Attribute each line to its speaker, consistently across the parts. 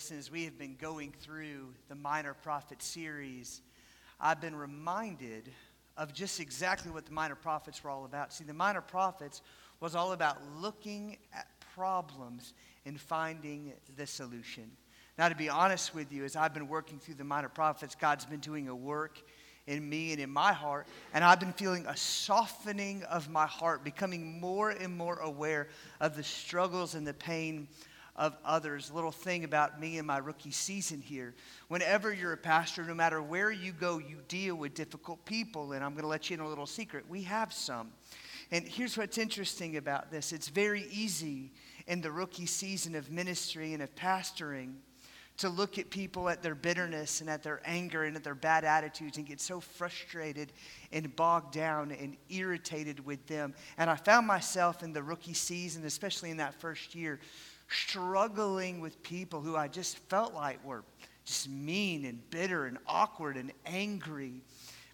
Speaker 1: Listen, as we have been going through the Minor Prophet series, I've been reminded of just exactly what the Minor Prophets were all about. See, the Minor Prophets was all about looking at problems and finding the solution. Now, to be honest with you, as I've been working through the Minor Prophets, God's been doing a work in me and in my heart, and I've been feeling a softening of my heart, becoming more and more aware of the struggles and the pain of others. Little thing about me and my rookie season here. Whenever you're a pastor, no matter where you go, you deal with difficult people. And I'm going to let you in a little secret. We have some. And here's what's interesting about this it's very easy in the rookie season of ministry and of pastoring to look at people at their bitterness and at their anger and at their bad attitudes and get so frustrated and bogged down and irritated with them. And I found myself in the rookie season, especially in that first year, struggling with people who I just felt like were just mean and bitter and awkward and angry.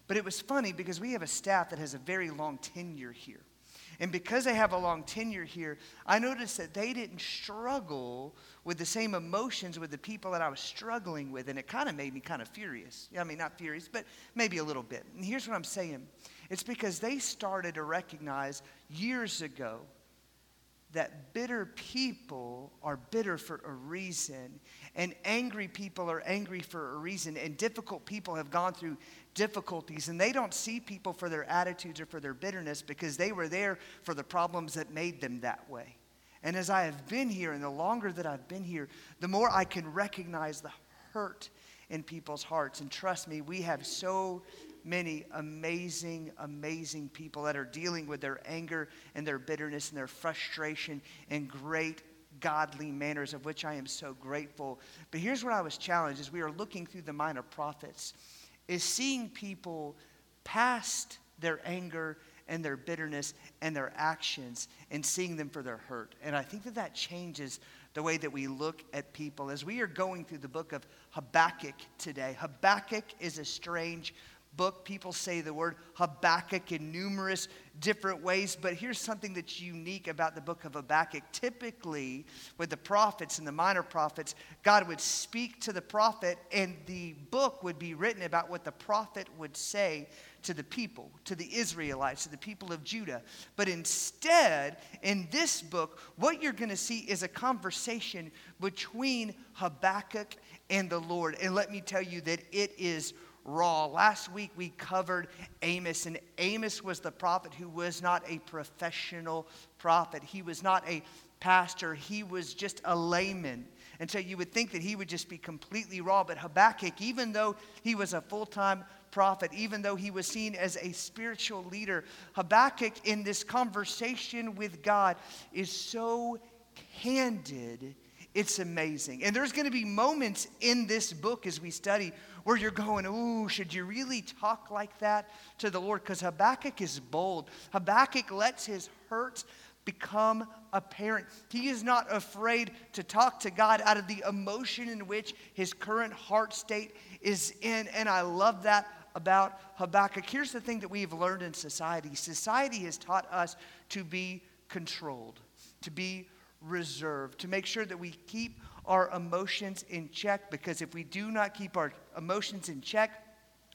Speaker 1: But it was funny because we have a staff that has a very long tenure here. And because they have a long tenure here, I noticed that they didn't struggle with the same emotions with the people that I was struggling with. And it kind of made me kind of furious. I mean, not furious, but maybe a little bit. And here's what I'm saying it's because they started to recognize years ago that bitter people are bitter for a reason, and angry people are angry for a reason, and difficult people have gone through difficulties, and they don't see people for their attitudes or for their bitterness because they were there for the problems that made them that way. And as I have been here, and the longer that I've been here, the more I can recognize the hurt in people's hearts. And trust me, we have so many amazing, amazing people that are dealing with their anger and their bitterness and their frustration in great godly manners, of which I am so grateful. But here's what I was challenged as we are looking through the minor prophets, is seeing people past their anger and their bitterness and their actions and seeing them for their hurt. And I think that that changes the way that we look at people. As we are going through the book of Habakkuk today, Habakkuk is a strange book. People say the word Habakkuk in numerous different ways, but here's something that's unique about the book of Habakkuk. Typically, with the prophets and the minor prophets, God would speak to the prophet, and the book would be written about what the prophet would say to the people, to the Israelites, to the people of Judah. But instead, in this book, what you're going to see is a conversation between Habakkuk and the Lord. And let me tell you that it is raw. Last week we covered Amos, and Amos was the prophet who was not a professional prophet. He was not a pastor, he was just a layman. And so you would think that he would just be completely raw. But Habakkuk, even though he was a full time prophet, even though he was seen as a spiritual leader, Habakkuk in this conversation with God is so candid. It's amazing. And there's going to be moments in this book as we study where you're going, ooh, should you really talk like that to the Lord? Because Habakkuk is bold. Habakkuk lets his hurt become apparent. He is not afraid to talk to God out of the emotion in which his current heart state is in. And I love that about Habakkuk. Here's the thing that we've learned in society society has taught us to be controlled, to be reserved, to make sure that we keep our emotions in check because if we do not keep our emotions in check,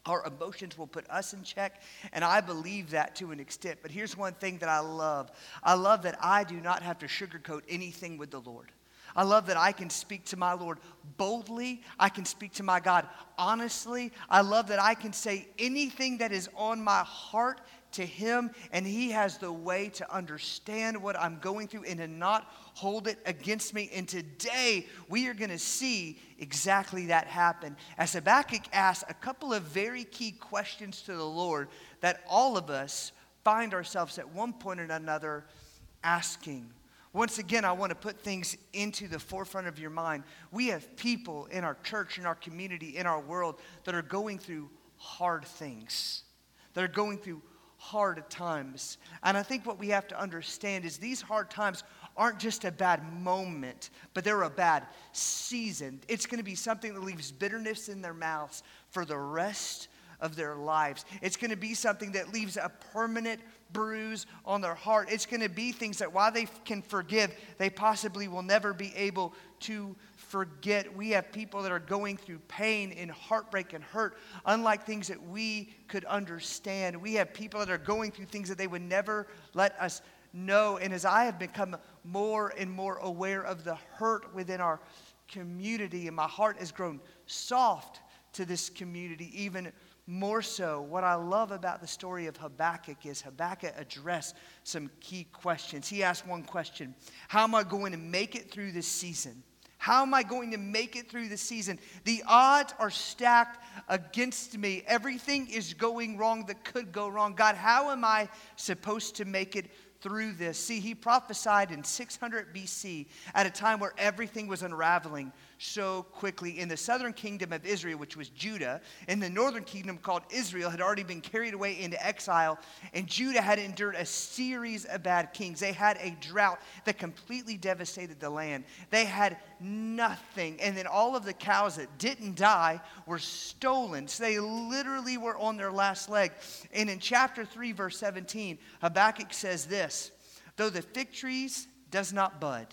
Speaker 1: our emotions will put us in check, and I believe that to an extent. But here's one thing that I love I love that I do not have to sugarcoat anything with the Lord. I love that I can speak to my Lord boldly. I can speak to my God honestly. I love that I can say anything that is on my heart to Him, and He has the way to understand what I'm going through and to not hold it against me. And today we are going to see exactly that happen. As Habakkuk asks a couple of very key questions to the Lord that all of us find ourselves at one point or another asking. Once again, I want to put things into the forefront of your mind. We have people in our church, in our community, in our world that are going through hard things, that are going through hard times. And I think what we have to understand is these hard times aren't just a bad moment, but they're a bad season. It's going to be something that leaves bitterness in their mouths for the rest of their lives. It's going to be something that leaves a permanent bruise on their heart. It's going to be things that while they can forgive, they possibly will never be able to forget we have people that are going through pain and heartbreak and hurt, unlike things that we could understand. We have people that are going through things that they would never let us know. And as I have become more and more aware of the hurt within our community, and my heart has grown soft to this community even more so, what I love about the story of Habakkuk is Habakkuk addressed some key questions. He asked one question How am I going to make it through this season? How am I going to make it through the season? The odds are stacked against me. Everything is going wrong that could go wrong. God, how am I supposed to make it through this. See, he prophesied in 600 BC at a time where everything was unraveling so quickly. In the southern kingdom of Israel, which was Judah, and the northern kingdom called Israel had already been carried away into exile, and Judah had endured a series of bad kings. They had a drought that completely devastated the land. They had nothing. And then all of the cows that didn't die were stolen. So they literally were on their last leg. And in chapter 3, verse 17, Habakkuk says this Though the fig trees does not bud,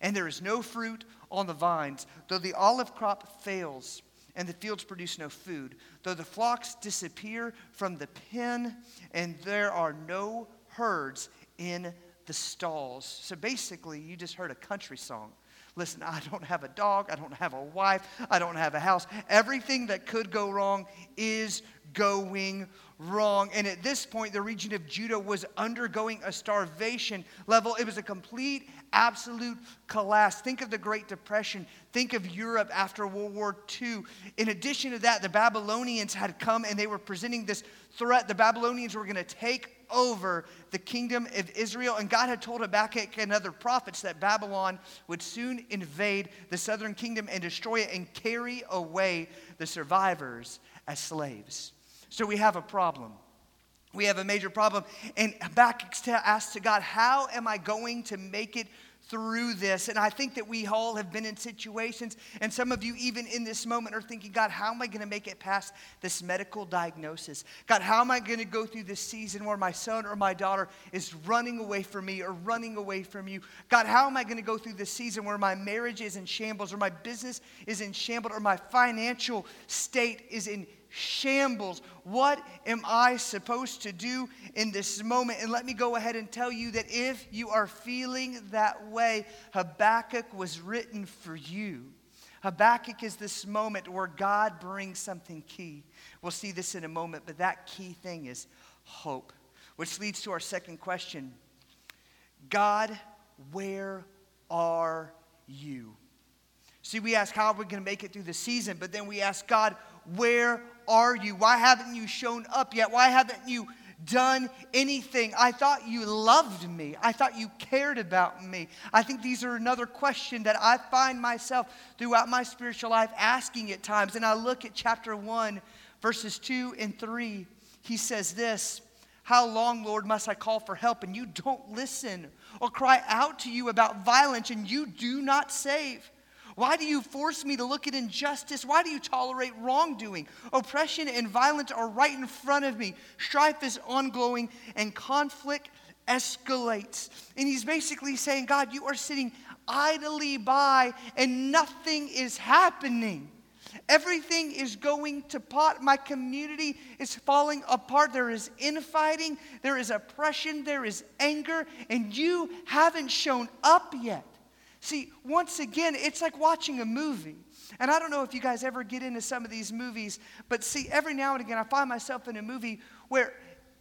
Speaker 1: and there is no fruit on the vines, though the olive crop fails, and the fields produce no food, though the flocks disappear from the pen, and there are no herds in the stalls. So basically, you just heard a country song. Listen, I don't have a dog. I don't have a wife. I don't have a house. Everything that could go wrong is going wrong. And at this point, the region of Judah was undergoing a starvation level. It was a complete, absolute collapse. Think of the Great Depression. Think of Europe after World War II. In addition to that, the Babylonians had come and they were presenting this threat. The Babylonians were going to take over the kingdom of Israel. And God had told Habakkuk and other prophets that Babylon would soon invade the southern kingdom and destroy it and carry away the survivors as slaves. So we have a problem. We have a major problem. And Habakkuk asked to God, How am I going to make it through this. And I think that we all have been in situations, and some of you, even in this moment, are thinking, God, how am I going to make it past this medical diagnosis? God, how am I going to go through this season where my son or my daughter is running away from me or running away from you? God, how am I going to go through this season where my marriage is in shambles or my business is in shambles or my financial state is in shambles. What am I supposed to do in this moment? And let me go ahead and tell you that if you are feeling that way, Habakkuk was written for you. Habakkuk is this moment where God brings something key. We'll see this in a moment, but that key thing is hope, which leads to our second question God, where are you? See, we ask, how are we going to make it through the season? But then we ask, God, where are you? Why haven't you shown up yet? Why haven't you done anything? I thought you loved me. I thought you cared about me. I think these are another question that I find myself throughout my spiritual life asking at times. And I look at chapter 1, verses 2 and 3. He says this How long, Lord, must I call for help and you don't listen, or cry out to you about violence and you do not save? Why do you force me to look at injustice? Why do you tolerate wrongdoing? Oppression and violence are right in front of me. Strife is ongoing and conflict escalates. And he's basically saying, God, you are sitting idly by and nothing is happening. Everything is going to pot. My community is falling apart. There is infighting, there is oppression, there is anger, and you haven't shown up yet. See, once again, it's like watching a movie. And I don't know if you guys ever get into some of these movies, but see, every now and again, I find myself in a movie where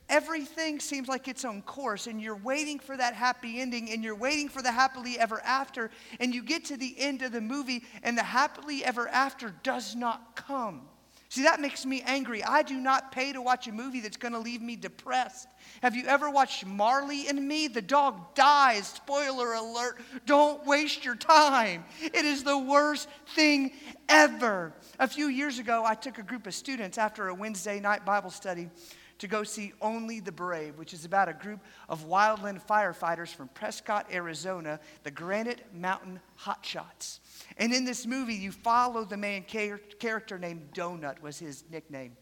Speaker 1: everything seems like it's on course, and you're waiting for that happy ending, and you're waiting for the happily ever after, and you get to the end of the movie, and the happily ever after does not come. See, that makes me angry. I do not pay to watch a movie that's going to leave me depressed. Have you ever watched Marley and Me? The dog dies. Spoiler alert. Don't waste your time. It is the worst thing ever. A few years ago, I took a group of students after a Wednesday night Bible study to go see Only the Brave, which is about a group of wildland firefighters from Prescott, Arizona, the Granite Mountain Hotshots. And in this movie, you follow the main char- character named Donut, was his nickname.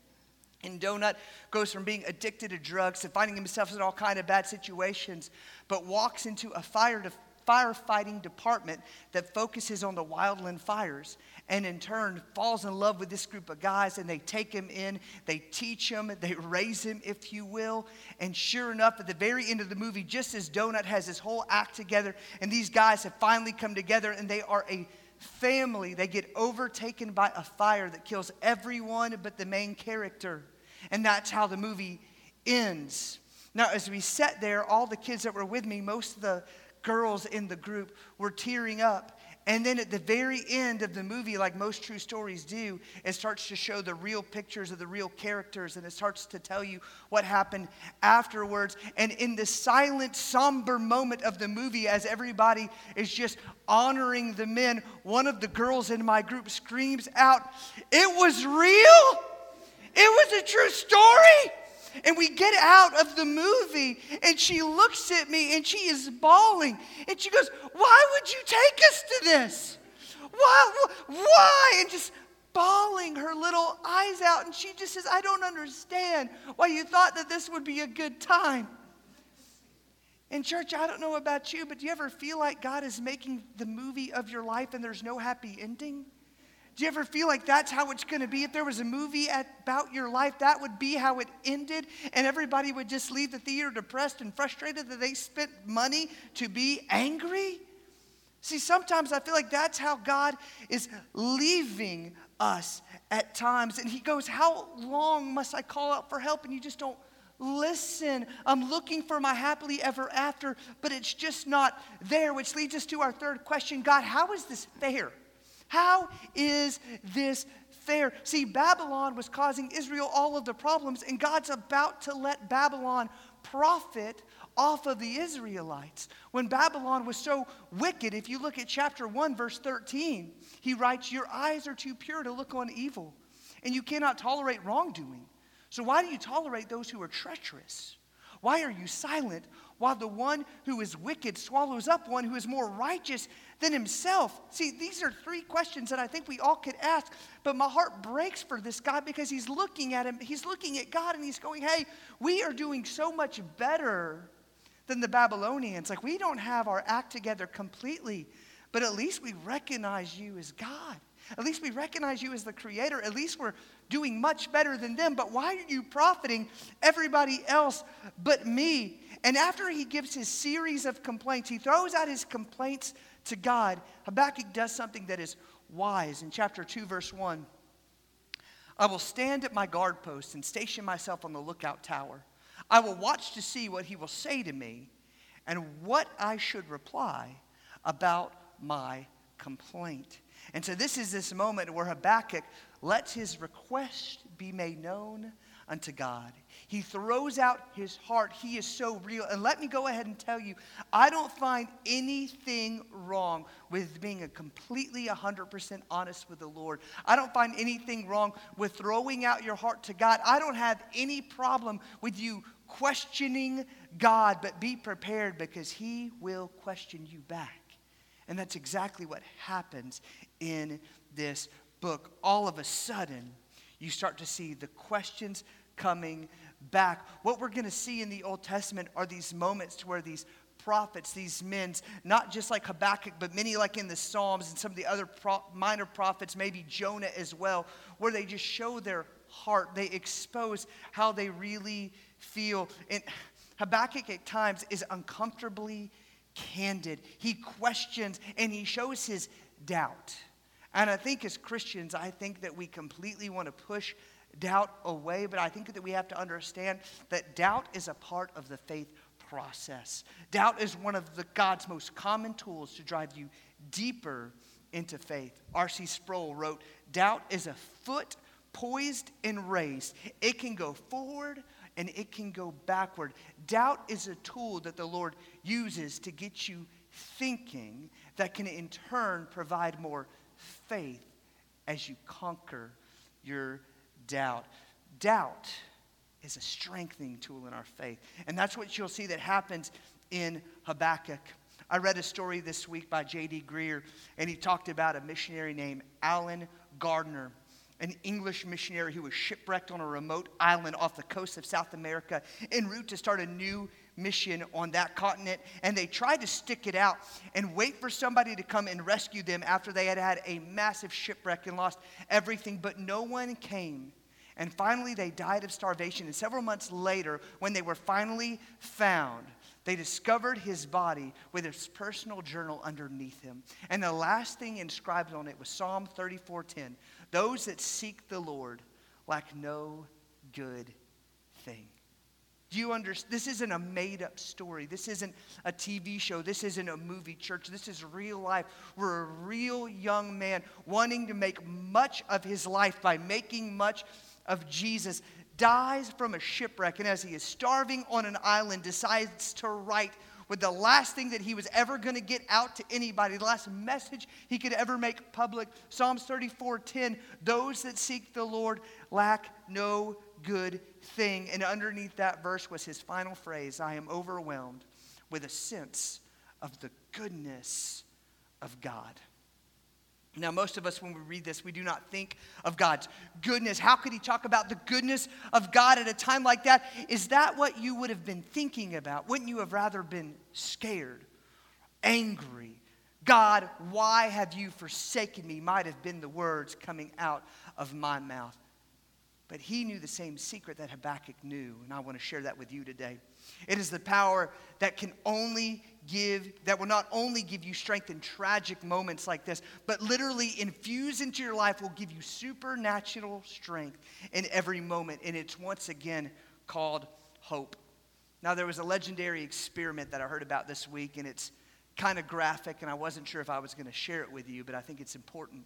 Speaker 1: And Donut goes from being addicted to drugs to finding himself in all kind of bad situations, but walks into a fire firefighting department that focuses on the wildland fires and in turn falls in love with this group of guys and they take him in they teach him they raise him if you will. And sure enough at the very end of the movie just as donut has his whole act together and these guys have finally come together and they are a family they get overtaken by a fire that kills everyone but the main character. And that's how the movie ends. Now as we sat there all the kids that were with me most of the girls in the group were tearing up and then at the very end of the movie, like most true stories do, it starts to show the real pictures of the real characters and it starts to tell you what happened afterwards. And in the silent, somber moment of the movie, as everybody is just honoring the men, one of the girls in my group screams out, It was real! It was a true story! And we get out of the movie, and she looks at me and she is bawling. And she goes, Why would you take us to this? Why? Why? And just bawling her little eyes out. And she just says, I don't understand why you thought that this would be a good time. In church, I don't know about you, but do you ever feel like God is making the movie of your life and there's no happy ending? Do you ever feel like that's how it's going to be? If there was a movie about your life, that would be how it ended, and everybody would just leave the theater depressed and frustrated that they spent money to be angry? See, sometimes I feel like that's how God is leaving us at times. And He goes, How long must I call out for help? And you just don't listen. I'm looking for my happily ever after, but it's just not there, which leads us to our third question God, how is this fair? How is this fair? See, Babylon was causing Israel all of the problems, and God's about to let Babylon profit off of the Israelites. When Babylon was so wicked, if you look at chapter 1, verse 13, he writes, Your eyes are too pure to look on evil, and you cannot tolerate wrongdoing. So why do you tolerate those who are treacherous? Why are you silent while the one who is wicked swallows up one who is more righteous than himself? See, these are three questions that I think we all could ask, but my heart breaks for this guy because he's looking at him, he's looking at God and he's going, hey, we are doing so much better than the Babylonians. Like, we don't have our act together completely, but at least we recognize you as God. At least we recognize you as the creator. At least we're doing much better than them. But why are you profiting everybody else but me? And after he gives his series of complaints, he throws out his complaints to God. Habakkuk does something that is wise. In chapter 2, verse 1, I will stand at my guard post and station myself on the lookout tower. I will watch to see what he will say to me and what I should reply about my complaint. And so, this is this moment where Habakkuk lets his request be made known unto God. He throws out his heart. He is so real. And let me go ahead and tell you, I don't find anything wrong with being a completely 100% honest with the Lord. I don't find anything wrong with throwing out your heart to God. I don't have any problem with you questioning God, but be prepared because he will question you back. And that's exactly what happens in this book. All of a sudden, you start to see the questions coming back. What we're going to see in the Old Testament are these moments where these prophets, these men, not just like Habakkuk, but many like in the Psalms and some of the other pro- minor prophets, maybe Jonah as well, where they just show their heart. They expose how they really feel. And Habakkuk at times is uncomfortably candid. He questions and he shows his doubt. And I think as Christians, I think that we completely want to push doubt away, but I think that we have to understand that doubt is a part of the faith process. Doubt is one of the God's most common tools to drive you deeper into faith. R.C. Sproul wrote, Doubt is a foot poised and raised. It can go forward and it can go backward. Doubt is a tool that the Lord uses to get you thinking that can in turn provide more faith as you conquer your doubt. Doubt is a strengthening tool in our faith. And that's what you'll see that happens in Habakkuk. I read a story this week by J.D. Greear, and he talked about a missionary named Allen Gardiner, an English missionary who was shipwrecked on a remote island off the coast of South America en route to start a new mission on that continent, and they tried to stick it out and wait for somebody to come and rescue them after they had had a massive shipwreck and lost everything, but no one came. And finally, they died of starvation. And several months later, when they were finally found, they discovered his body with his personal journal underneath him. And the last thing inscribed on it was Psalm 34:10. Those that seek the Lord lack no good thing. Do you understand? This isn't a made up story. This isn't a TV show. This isn't a movie church. This is real life. We're a real young man wanting to make much of his life by making much of Jesus. Dies from a shipwreck, and as he is starving on an island, decides to write with the last thing that he was ever going to get out to anybody, the last message he could ever make public. Psalms 34 10, those that seek the Lord lack no good thing. And underneath that verse was his final phrase I am overwhelmed with a sense of the goodness of God. Now, most of us, when we read this, we do not think of God's goodness. How could he talk about the goodness of God at a time like that? Is that what you would have been thinking about? Wouldn't you have rather been scared, angry? God, why have you forsaken me? Might have been the words coming out of my mouth. But he knew the same secret that Habakkuk knew, and I want to share that with you today. It is the power that can only give, that will not only give you strength in tragic moments like this, but literally infuse into your life will give you supernatural strength in every moment. And it's once again called hope. Now, there was a legendary experiment that I heard about this week, and it's kind of graphic, and I wasn't sure if I was going to share it with you, but I think it's important.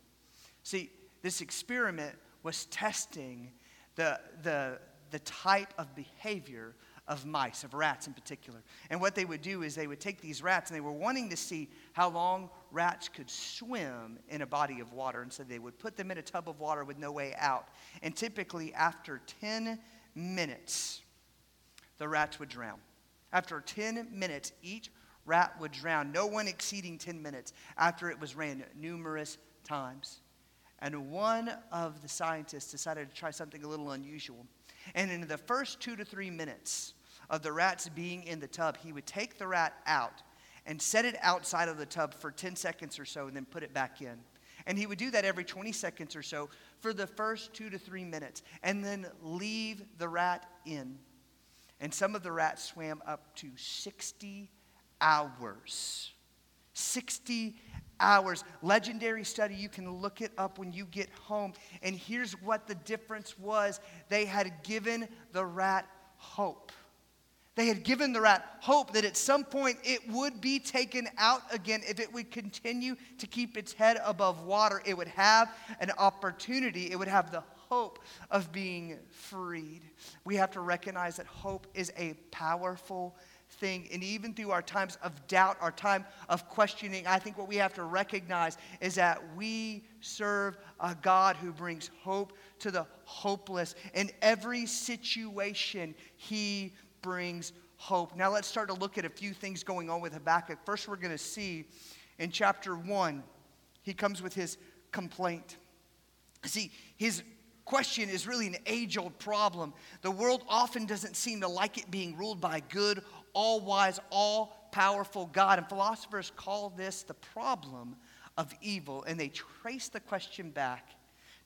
Speaker 1: See, this experiment was testing the, the, the type of behavior of mice, of rats in particular. And what they would do is they would take these rats and they were wanting to see how long rats could swim in a body of water. And so they would put them in a tub of water with no way out. And typically, after 10 minutes, the rats would drown. After 10 minutes, each rat would drown, no one exceeding 10 minutes after it was ran numerous times. And one of the scientists decided to try something a little unusual. And in the first two to three minutes of the rats being in the tub, he would take the rat out and set it outside of the tub for 10 seconds or so and then put it back in. And he would do that every 20 seconds or so for the first two to three minutes and then leave the rat in. And some of the rats swam up to 60 hours. 60 hours. Legendary study, you can look it up when you get home. And here's what the difference was they had given the rat hope. They had given the rat hope that at some point it would be taken out again. If it would continue to keep its head above water, it would have an opportunity, it would have the hope of being freed. We have to recognize that hope is a powerful thing. And even through our times of doubt, our time of questioning, I think what we have to recognize is that we serve a God who brings hope to the hopeless. In every situation, He brings hope. Now let's start to look at a few things going on with Habakkuk. First, we're going to see in chapter 1, he comes with his complaint. See, his question is really an age old problem. The world often doesn't seem to like it being ruled by good all wise, all powerful God. And philosophers call this the problem of evil. And they trace the question back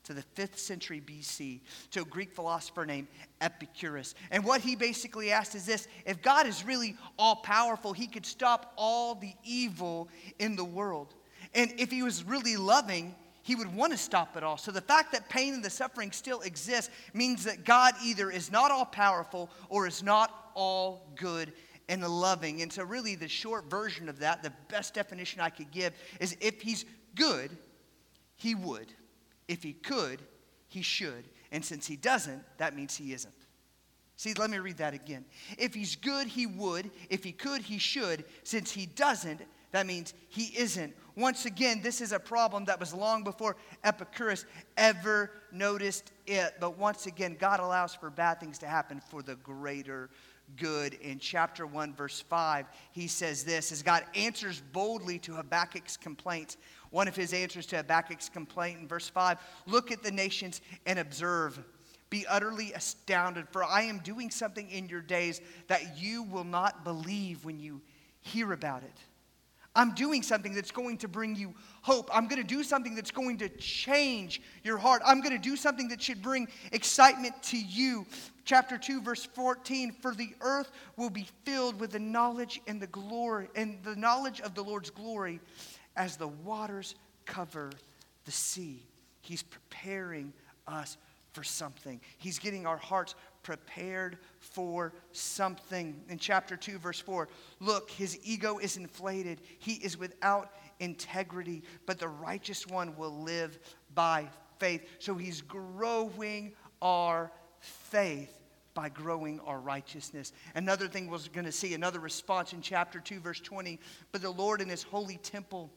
Speaker 1: to the 5th century BC to a Greek philosopher named Epicurus. And what he basically asked is this if God is really all powerful, he could stop all the evil in the world. And if he was really loving, he would want to stop it all. So the fact that pain and the suffering still exists means that God either is not all powerful or is not all good and the loving. And so, really, the short version of that, the best definition I could give, is if he's good, he would. If he could, he should. And since he doesn't, that means he isn't. See, let me read that again. If he's good, he would. If he could, he should. Since he doesn't, that means he isn't. Once again, this is a problem that was long before Epicurus ever noticed it. But once again, God allows for bad things to happen for the greater good. In chapter 1, verse 5, he says this as God answers boldly to Habakkuk's complaint. One of his answers to Habakkuk's complaint in verse 5 look at the nations and observe. Be utterly astounded, for I am doing something in your days that you will not believe when you hear about it. I'm doing something that's going to bring you hope. I'm going to do something that's going to change your heart. I'm going to do something that should bring excitement to you. Chapter 2 verse 14 for the earth will be filled with the knowledge and the glory and the knowledge of the Lord's glory as the waters cover the sea. He's preparing us for something. He's getting our hearts prepared for something. In chapter 2, verse 4, look, his ego is inflated. He is without integrity, but the righteous one will live by faith. So he's growing our faith by growing our righteousness. Another thing we're going to see, another response in chapter 2, verse 20. But the Lord in his holy temple,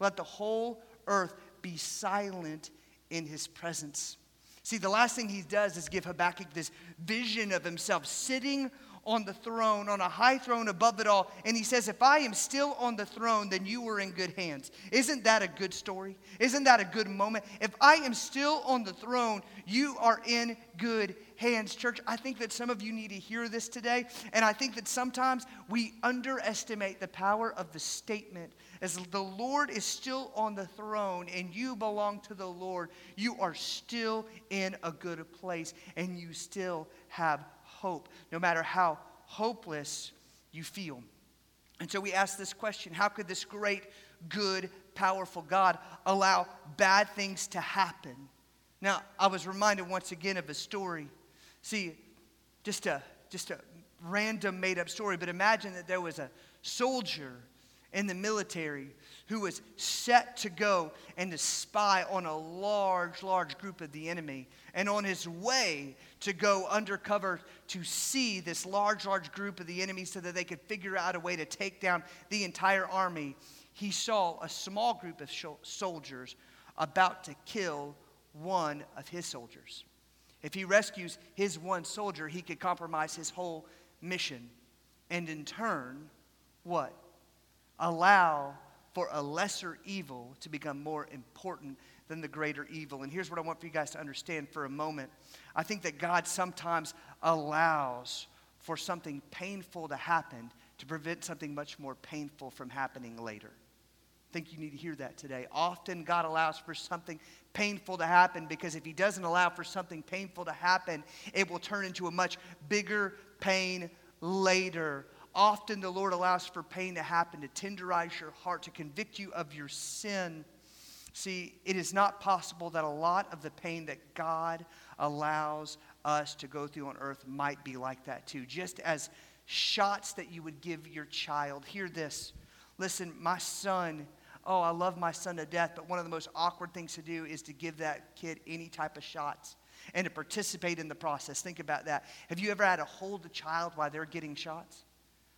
Speaker 1: let the whole earth be silent in his presence. See, the last thing he does is give Habakkuk this vision of himself sitting on the throne, on a high throne above it all. And he says, If I am still on the throne, then you are in good hands. Isn't that a good story? Isn't that a good moment? If I am still on the throne, you are in good hands. Church, I think that some of you need to hear this today. And I think that sometimes we underestimate the power of the statement as the Lord is still on the throne and you belong to the Lord, you are still in a good place and you still have hope, no matter how hopeless you feel. And so we ask this question How could this great, good, powerful God allow bad things to happen? Now, I was reminded once again of a story. See, just a, just a random made up story, but imagine that there was a soldier in the military who was set to go and to spy on a large, large group of the enemy. And on his way to go undercover to see this large, large group of the enemy so that they could figure out a way to take down the entire army, he saw a small group of soldiers about to kill one of his soldiers. If he rescues his one soldier, he could compromise his whole mission. And in turn, what? Allow for a lesser evil to become more important than the greater evil. And here's what I want for you guys to understand for a moment. I think that God sometimes allows for something painful to happen to prevent something much more painful from happening later. I think you need to hear that today. Often God allows for something painful to happen because if He doesn't allow for something painful to happen, it will turn into a much bigger pain later. Often the Lord allows for pain to happen to tenderize your heart, to convict you of your sin. See, it is not possible that a lot of the pain that God allows us to go through on earth might be like that too. Just as shots that you would give your child. Hear this. Listen, my son, oh, I love my son to death, but one of the most awkward things to do is to give that kid any type of shots and to participate in the process. Think about that. Have you ever had to hold a child while they're getting shots?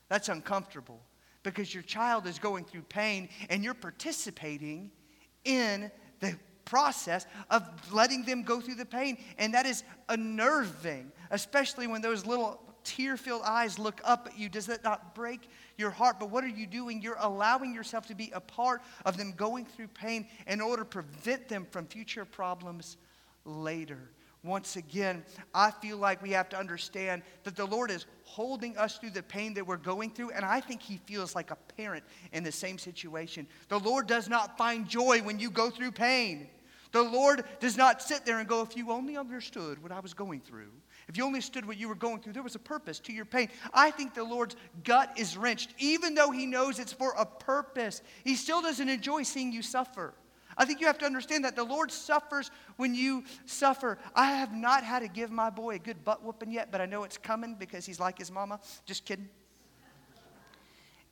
Speaker 1: That's uncomfortable because your child is going through pain and you're participating in the process of letting them go through the pain. And that is unnerving, especially when those little tear filled eyes look up at you. Does that not break your heart? But what are you doing? You're allowing yourself to be a part of them going through pain in order to prevent them from future problems later once again, I feel like we have to understand that the Lord is holding us through the pain that we're going through, and I think He feels like a parent in the same situation. The Lord does not find joy when you go through pain. The Lord does not sit there and go, If you only understood what I was going through, if you only understood what you were going through, there was a purpose to your pain. I think the Lord's gut is wrenched, even though He knows it's for a purpose. He still doesn't enjoy seeing you suffer. I think you have to understand that the Lord suffers when you suffer. I have not had to give my boy a good butt whooping yet, but I know it's coming because he's like his mama. Just kidding.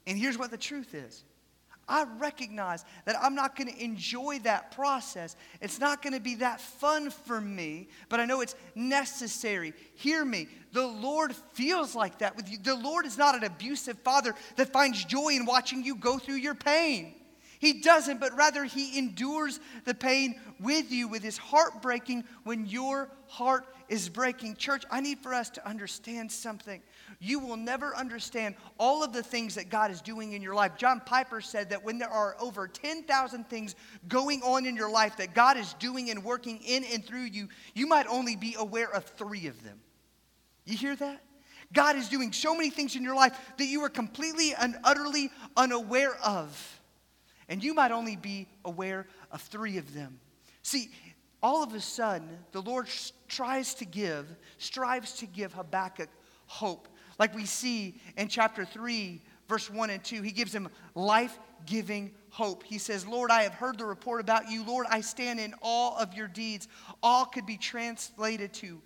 Speaker 1: And here's what the truth is I recognize that I'm not going to enjoy that process. It's not going to be that fun for me, but I know it's necessary. Hear me. The Lord feels like that with you. The Lord is not an abusive father that finds joy in watching you go through your pain. He doesn't, but rather he endures the pain with you with his heart breaking when your heart is breaking. Church, I need for us to understand something. You will never understand all of the things that God is doing in your life. John Piper said that when there are over 10,000 things going on in your life that God is doing and working in and through you, you might only be aware of three of them. You hear that? God is doing so many things in your life that you are completely and utterly unaware of. And you might only be aware of three of them. See, all of a sudden, the Lord tries to give, strives to give Habakkuk hope. Like we see in chapter 3, verse 1 and 2, he gives him life giving hope. He says, Lord, I have heard the report about you. Lord, I stand in awe of your deeds. All could be translated to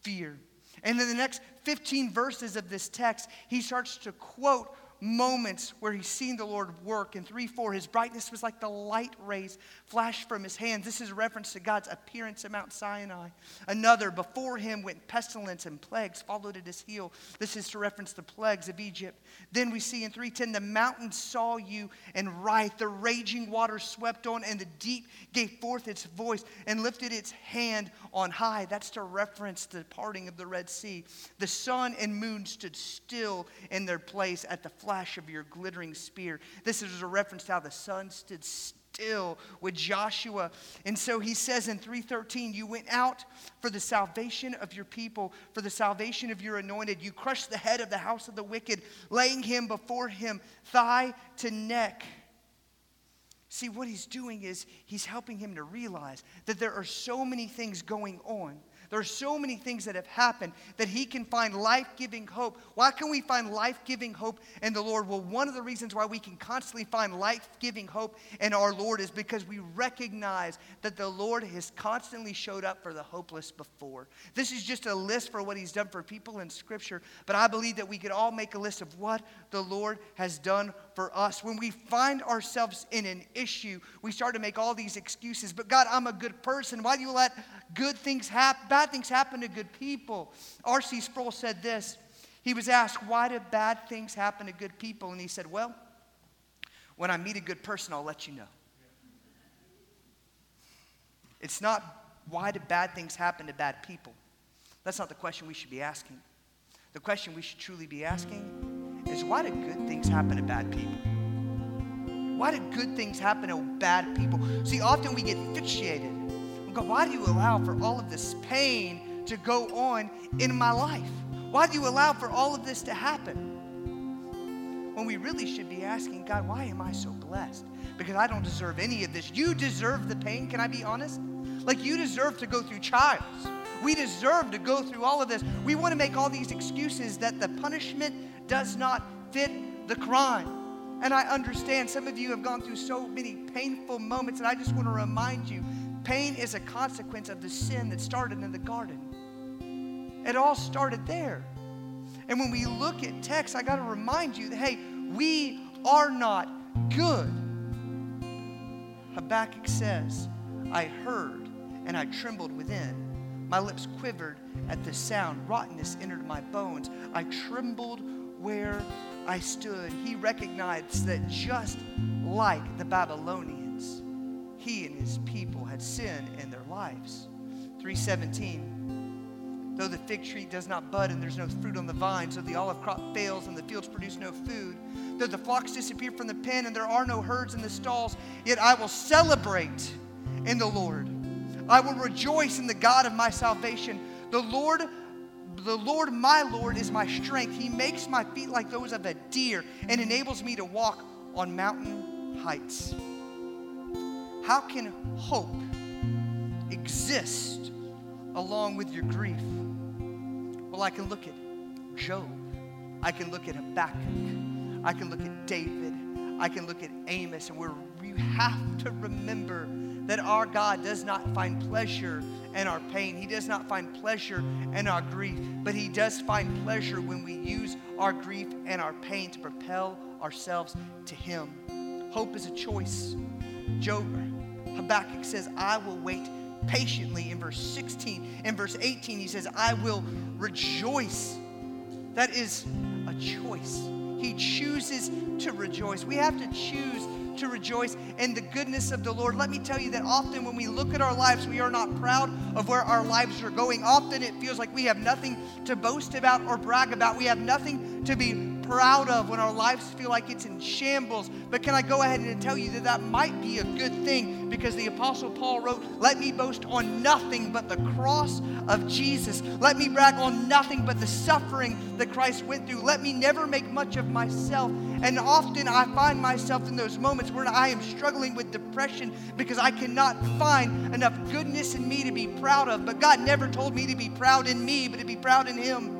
Speaker 1: fear. And in the next 15 verses of this text, he starts to quote moments where he's seen the Lord work. In 3 4, his brightness was like the light rays flashed from his hands. This is a reference to God's appearance at Mount Sinai. Another, before him went pestilence and plagues, followed at his heel. This is to reference the plagues of Egypt. Then we see in 310, the mountains saw you and writhed. The raging waters swept on, and the deep gave forth its voice and lifted its hand on high. That's to reference the parting of the Red Sea. The sun and moon stood still in their place at the flash of your glittering spear. This is a reference to how the sun stood still with Joshua. And so he says in 313, You went out for the salvation of your people, for the salvation of your anointed. You crushed the head of the house of the wicked, laying him before him, thigh to neck. See, what he's doing is he's helping him to realize that there are so many things going on there are so many things that have happened that he can find life giving hope. Why can we find life giving hope in the Lord? Well, one of the reasons why we can constantly find life giving hope in our Lord is because we recognize that the Lord has constantly showed up for the hopeless before. This is just a list for what he's done for people in Scripture, but I believe that we could all make a list of what the Lord has done for us. When we find ourselves in an issue, we start to make all these excuses. But God, I'm a good person. Why do you let good things happen, bad things happen to good people? R.C. Sproul said this. He was asked, Why do bad things happen to good people? And he said, Well, when I meet a good person, I'll let you know. It's not why do bad things happen to bad people? That's not the question we should be asking. The question we should truly be asking is why do good things happen to bad people? Why do good things happen to bad people? See, often we get fixated. We go, why do you allow for all of this pain to go on in my life? Why do you allow for all of this to happen? When we really should be asking, God, why am I so blessed? Because I don't deserve any of this. You deserve the pain, can I be honest? Like you deserve to go through trials. We deserve to go through all of this. We want to make all these excuses that the punishment does not fit the crime. And I understand some of you have gone through so many painful moments, and I just want to remind you pain is a consequence of the sin that started in the garden. It all started there. And when we look at text, I got to remind you that, hey, we are not good. Habakkuk says, I heard and I trembled within. My lips quivered at the sound. Rottenness entered my bones. I trembled where I stood. He recognized that just like the Babylonians, he and his people had sin in their lives. 317. Though the fig tree does not bud and there's no fruit on the vine, so the olive crop fails and the fields produce no food, though the flocks disappear from the pen and there are no herds in the stalls, yet I will celebrate in the Lord. I will rejoice in the God of my salvation. The Lord, the Lord, my Lord, is my strength. He makes my feet like those of a deer and enables me to walk on mountain heights. How can hope exist along with your grief? Well, I can look at Job. I can look at Habakkuk. I can look at David. I can look at Amos, and we have to remember that our God does not find pleasure in our pain. He does not find pleasure in our grief, but He does find pleasure when we use our grief and our pain to propel ourselves to Him. Hope is a choice. Job, Habakkuk says, I will wait patiently in verse 16. In verse 18, he says, I will rejoice. That is a choice. he chooses to rejoice. We have to choose to rejoice in the goodness of the Lord. Let me tell you that often when we look at our lives, we are not proud of where our lives are going. Often it feels like we have nothing to boast about or brag about. We have nothing to be proud of when our lives feel like it's in shambles. But can I go ahead and tell you that that might be a good thing because the Apostle Paul wrote, Let me boast on nothing but the cross of Jesus. Let me brag on nothing but the suffering that Christ went through. Let me never make much of myself. And often I find myself in those moments where I am struggling with depression because I cannot find enough goodness in me to be proud of. But God never told me to be proud in me, but to be proud in Him.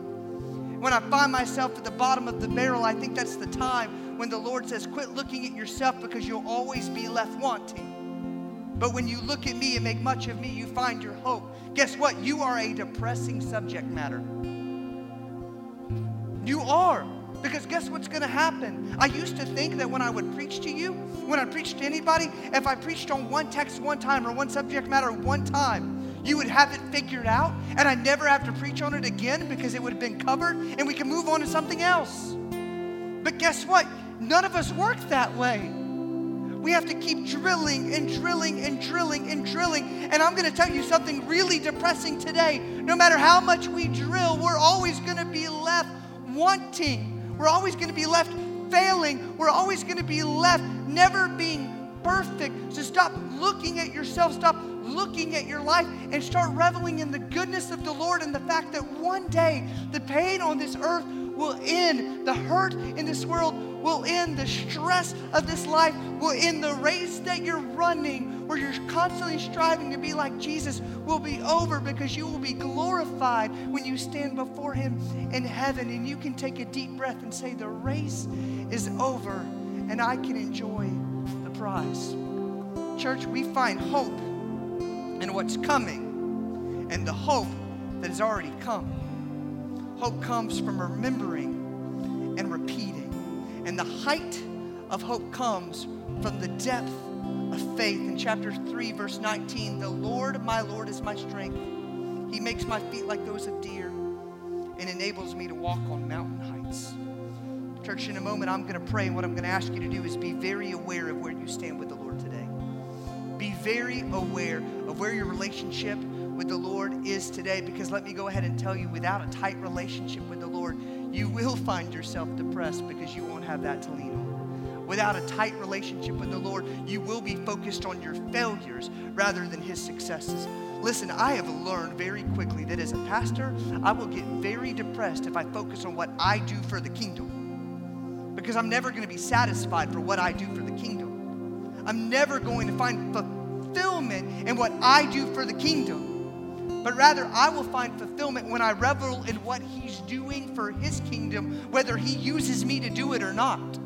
Speaker 1: When I find myself at the bottom of the barrel, I think that's the time when the Lord says, Quit looking at yourself because you'll always be left wanting. But when you look at me and make much of me, you find your hope. Guess what? You are a depressing subject matter. You are. Because guess what's going to happen? I used to think that when I would preach to you, when I preached to anybody, if I preached on one text one time or one subject matter one time, you would have it figured out, and I'd never have to preach on it again because it would have been covered, and we can move on to something else. But guess what? None of us work that way. We have to keep drilling and drilling and drilling and drilling. And I'm going to tell you something really depressing today. No matter how much we drill, we're always going to be left wanting. We're always going to be left failing. We're always going to be left never being perfect. So stop looking at yourself. Stop looking at your life and start reveling in the goodness of the Lord and the fact that one day the pain on this earth will end, the hurt in this world will end, the stress of this life will end, the race that you're running, where you're constantly striving to be like Jesus, will be over because you will be glorified when you stand before Him in heaven and you can take a deep breath and say, The race is over and I can enjoy the prize. Church, we find hope and what's coming and the hope that has already come. Hope comes from remembering and repeating. And the height of hope comes from the depth of faith. In chapter 3, verse 19, the Lord, my Lord, is my strength. He makes my feet like those of deer and enables me to walk on mountain heights. Church, in a moment, I'm going to pray, and what I'm going to ask you to do is be very aware of where you stand with the Lord. Be very aware of where your relationship with the Lord is today because let me go ahead and tell you without a tight relationship with the Lord, you will find yourself depressed because you won't have that to lean on. Without a tight relationship with the Lord, you will be focused on your failures rather than His successes. Listen, I have learned very quickly that as a pastor, I will get very depressed if I focus on what I do for the kingdom because I'm never going to be satisfied for what I do for the kingdom. I'm never going to find fulfillment in what I do for the kingdom. But rather, I will find fulfillment when I revel in what He's doing for His kingdom, whether He uses me to do it or not.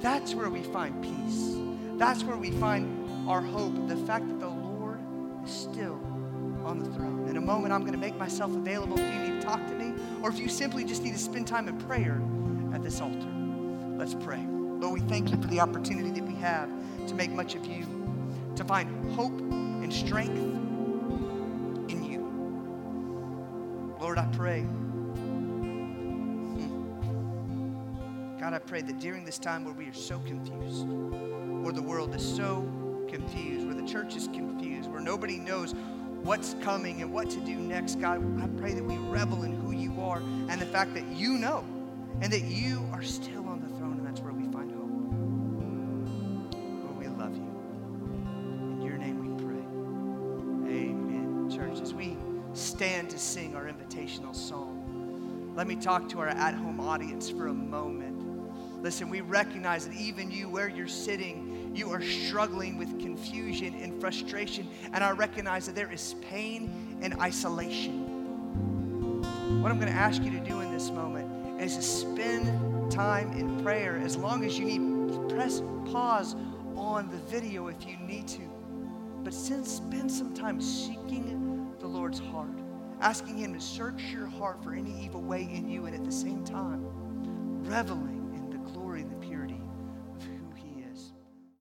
Speaker 1: That's where we find peace. That's where we find our hope. The fact that the Lord is still on the throne. In a moment, I'm going to make myself available if you need to talk to me, or if you simply just need to spend time in prayer at this altar. Let's pray. Lord, we thank you for the opportunity that we have to make much of you, to find hope and strength in you. Lord, I pray. Hmm. God, I pray that during this time where we are so confused, where the world is so confused, where the church is confused, where nobody knows what's coming and what to do next, God, I pray that we revel in who you are and the fact that you know and that you are still stand invitational song. Let me talk to our at home audience for a moment. Listen, we recognize that even you, where you're sitting, you are struggling with confusion and frustration. And I recognize that there is pain and isolation. What I'm going to ask you to do in this moment is to spend time in prayer as long as you need. Press pause on the video if you need to. But since spend some time seeking the Lord's heart asking Him to search your heart for any evil way in you, and at the same time, reveling